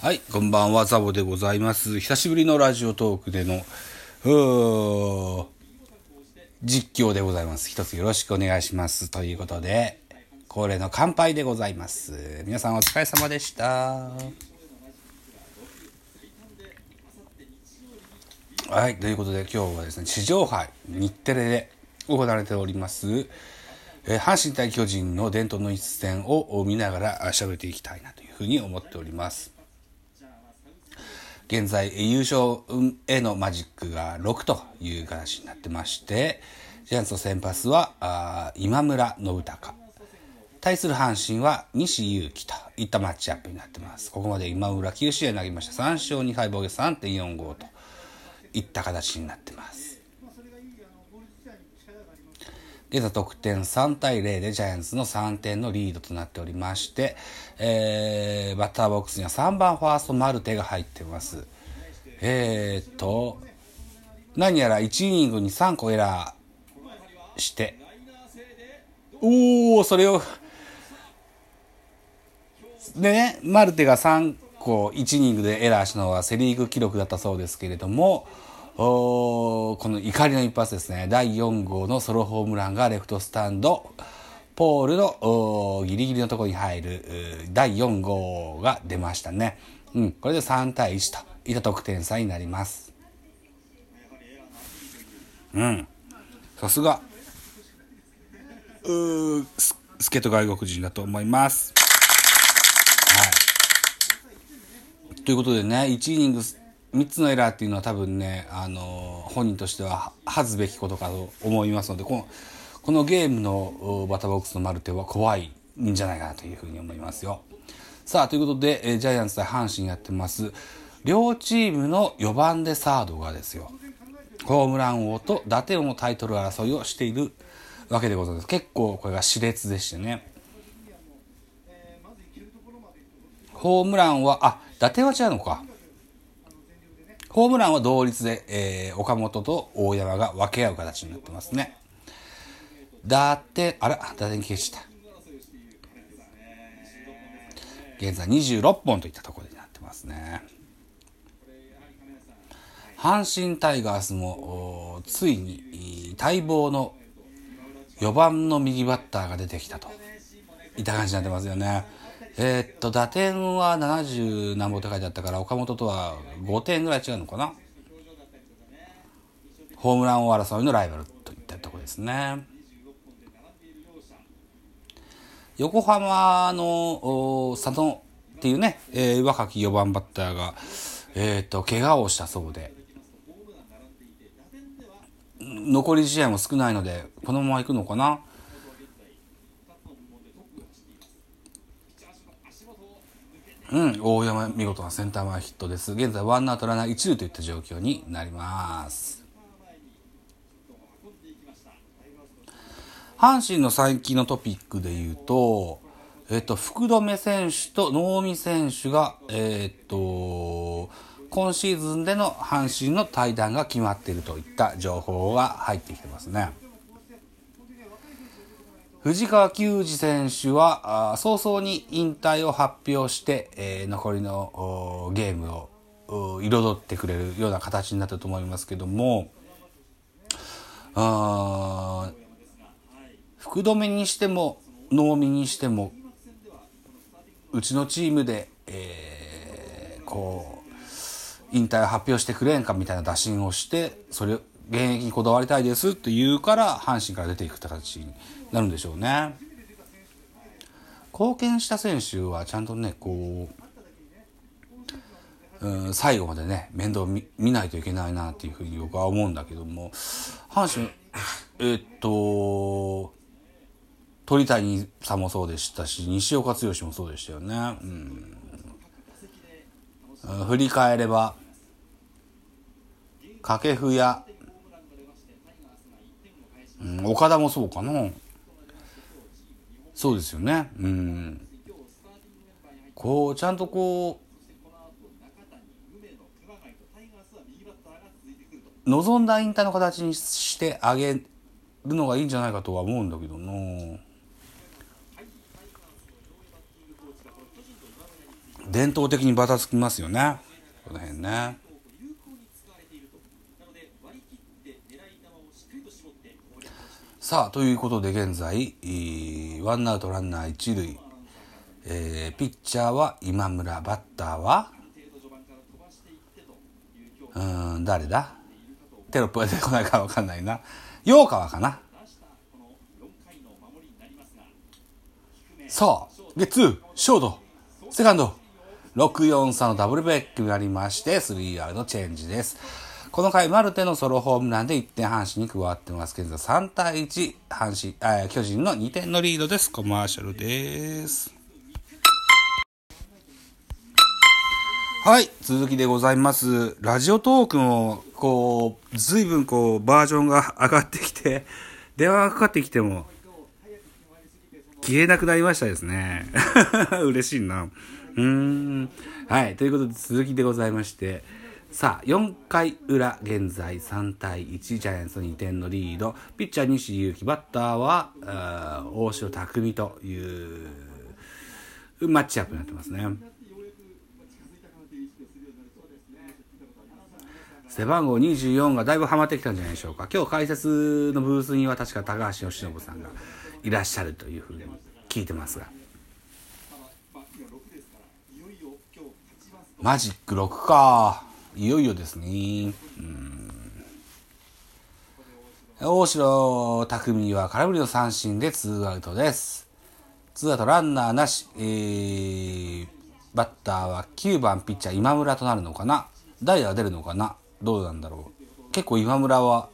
はい、こんばんは、ザボでございます。久しぶりのラジオトークでの、うー実況でございます。一つよろしくお願いします。ということで、恒例の乾杯でございます。皆さんお疲れ様でした。はい、ということで今日はですね、地上波日テレで行われております、えー阪神対巨人の伝統の一戦を見ながら喋っていきたいなというふうに思っております。現在優勝へのマジックが6という形になってましてジャイアンツの先発はあ今村信孝。対する阪神は西勇輝といったマッチアップになってます。ここまで今村9試合投げました。3勝2敗防御3.45といった形になってます。現在得点3対0でジャイアンツの3点のリードとなっておりまして、えー、バッターボックスには3番ファーストマルテが入ってます。えー、っと、何やら1イニングに3個エラーして、おー、それを、でね、マルテが3個1イニングでエラーしたのはセリーグ記録だったそうですけれども、おこの怒りの一発ですね。第4号のソロホームランがレフトスタンド、ポールのギリギリのところに入る第4号が出ましたね。うん、これで3対1といた得点差になります。うん、さすが、うーススケート外国人だと思います。はい。ということでね、1イニング3つのエラーっていうのは多分ね、あの本人としては恥ずべきことかと思いますので、このこのゲームのバターボックスのマルテは怖いんじゃないかなというふうに思いますよ。さあ、ということで、えジャイアンツ対阪神やってます。両チームの4番でサードがですよ、ホームラン王と打点王のタイトル争いをしているわけでございます。結構これが熾烈でしてね。ホームランは、あ、打点は違うのか。ホームランは同率で、えー、岡本と大山が分け合う形になってますね。打点、あら、打点消した。現在26本といったところになってますね。阪神タイガースも、ついに待望の4番の右バッターが出てきたといった感じになってますよね。えー、っと、打点は70何本って書いてあったから、岡本とは5点ぐらい違うのかな？ホームラン王争いのライバルといったところですね。横浜の佐野っていうね、えー、若き4番バッターが、えー、っと、怪我をしたそうで、残り試合も少ないので、このまま行くのかな？うん、大山見事なセンター前ヒットです。現在ワンアウトランナー一塁といった状況になります。阪神の最近のトピックで言うと、えっと、福留選手と能見選手が、えっと、今シーズンでの阪神の対談が決まっているといった情報が入ってきてますね。藤川球児選手は早々に引退を発表して、えー、残りのゲームを彩ってくれるような形になったと思いますけども福留にしても能見にしてもうちのチームで、えー、こう引退を発表してくれんかみたいな打診をしてそれ現役にこだわりたいですって言うから阪神から出ていく形になるんでしょうね。貢献した選手はちゃんとねこう、うん、最後までね面倒見ないといけないなっていうふうに僕は思うんだけども阪神えっと鳥谷さんもそうでしたし西岡剛もそうでしたよね。うん振り返れば掛布やうん、岡田もそうかな。そうですよね。うん。こう、ちゃんとこう、望んだ引退の形にしてあげるのがいいんじゃないかとは思うんだけどな。伝統的にバタつきますよねこの辺ねさあということで現在ワンアウトランナー一塁、えー、ピッチャーは今村バッターはうん誰だ？テロップが出てこないか分かんないな。陽川かな？さあゲッツーショートセカンド。643のダブルベックになりまして、3アウトチェンジです。この回、マルテのソロホームランで1点阪神に加わってます。現在3対1、阪神、え巨人の2点のリードです。コマーシャルです。はい、続きでございます。ラジオトークも、こう、随分こう、バージョンが上がってきて、電話がかかってきても、消えなくなりましたですね。嬉しいな。うーん。はい。ということで続きでございまして、さあ、4回裏、現在3対1、ジャイアンツ2点のリード。ピッチャー西勇輝、バッターは、大城匠というマッチアップになってますね。背番号24がだいぶハマってきたんじゃないでしょうか。今日解説のブースには確か高橋由伸さんがいらっしゃるというふうに聞いてますが。マジック6か。いよいよですね。うん。大城匠は空振りの三振でツーアウトです。ツーアウトランナーなし。えー、バッターは9番ピッチャー今村となるのかな代打が出るのかなどうなんだろう。結構今村は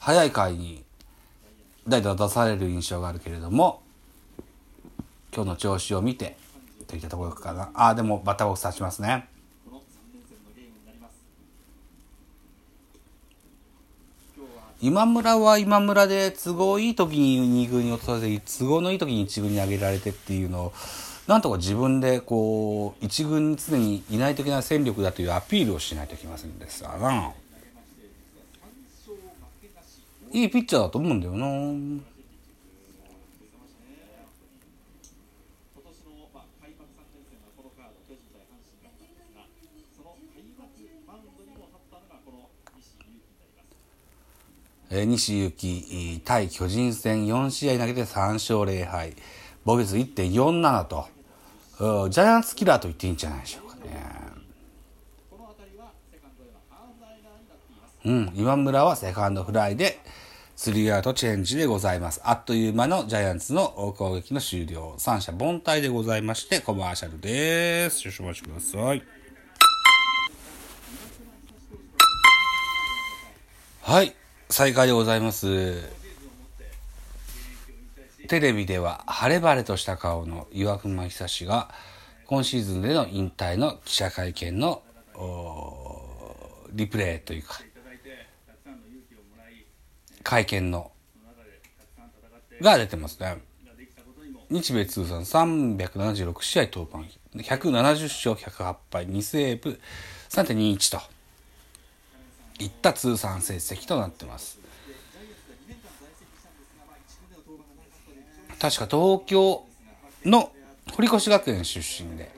早い回に代打出される印象があるけれども、今日の調子を見て、といったところかな。あ、でもバッターボックス立ちますね。今村は今村で都合いい時に2軍に落とされて都合のいい時に1軍に上げられてっていうのをなんとか自分でこう1軍に常にいないといけな戦力だというアピールをしないといけませんですがないいピッチャーだと思うんだよな。えー、西行き対巨人戦4試合投げて3勝0敗ボ防御率1.47とジャイアンツキラーと言っていいんじゃないでしょうかねうん今村はセカンドフライでスリーアウトチェンジでございます。あっという間のジャイアンツの攻撃の終了。三者凡退でございまして、コマーシャルです。少々お待ちください。はい。再開でございます。テレビでは晴れ晴れとした顔の岩隈久志が今シーズンでの引退の記者会見のリプレイというか会見のが出てますね。日米通算376試合登板170勝108敗2セーブ3.21と。いった通算成績となってます。確か東京の堀越学園出身で。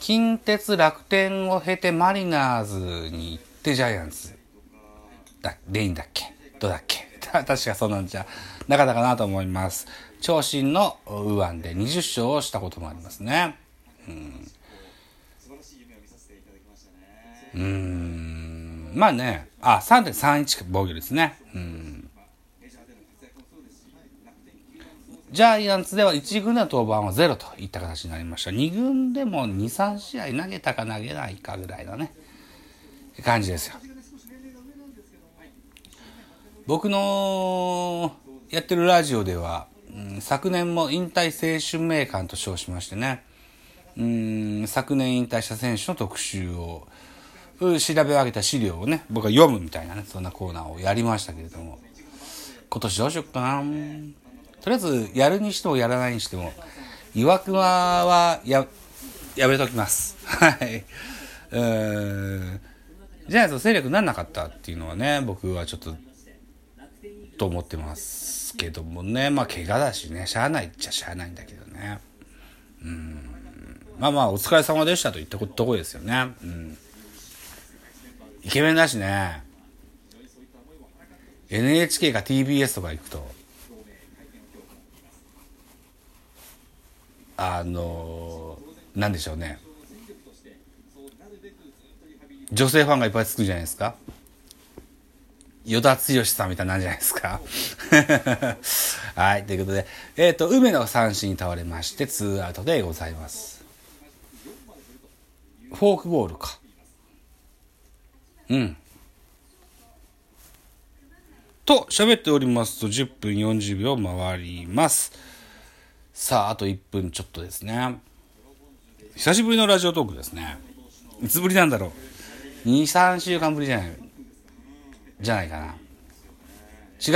近鉄楽天を経てマリナーズに行ってジャイアンツだレインだっけ？どうだっけ？確かそうなんじゃなかったかなと思います。長身の右腕で20勝をしたこともありますね。うん。うん、まあね、あ、3.31防御ですね。うん。ジャイアンツでは1軍での登板はゼロといった形になりました。2軍でも2、3試合投げたか投げないかぐらいのね、感じですよ。僕のやってるラジオでは、昨年も引退青春名鑑と称しましてね、うん、昨年引退した選手の特集を調べ上げた資料をね、僕は読むみたいなね、そんなコーナーをやりましたけれども、今年どうしよっかなとりあえず、やるにしてもやらないにしても、岩隈はや、やめときます。はい。うん。じゃあ、勢力になんなかったっていうのはね、僕はちょっと、と思ってますけどもね。まあ、怪我だしね、しゃあないっちゃしゃあないんだけどね。うん。まあまあ、お疲れ様でしたと言ったとこですよね。うん。イケメンだしね。NHK か TBS とか行くと、あの、なんでしょうね。女性ファンがいっぱいつくじゃないですか。与田剛さんみたいなんじゃないですか。はい。ということで、えっ、ー、と、梅野三振に倒れまして、ツーアウトでございます。フォークボールか。うん。と、喋っておりますと、10分40秒回ります。さあ、あと1分ちょっとですね。久しぶりのラジオトークですね。いつぶりなんだろう。2、3週間ぶりじゃない。じゃないかな。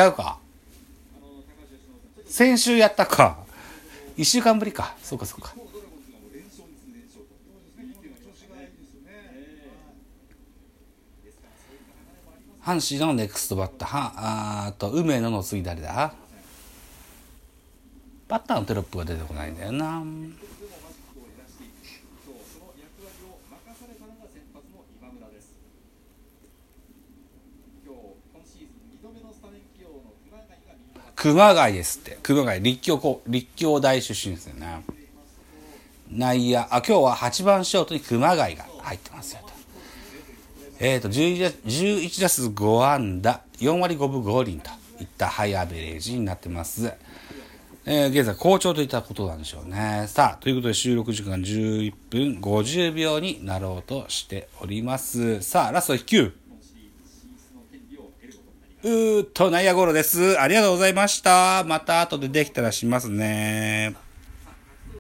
違うか。先週やったか。一週間ぶりか。そうかそうか。阪神のネクストバッター、は、あと、梅野の次誰だ？バッターのテロップが出てこないんだよな。熊谷ですって。熊谷、立教、立教大出身ですよね。内野、あ、今日は8番ショートに熊谷が入ってますよと。えっ、ー、と11、11打数5安打、4割5分5厘といったハイアベレージになってます。えー、現在好調といったことなんでしょうね。さあ、ということで収録時間11分50秒になろうとしております。さあ、ラスト1球。うーっと、内野ゴロです。ありがとうございました。また後でできたらしますね。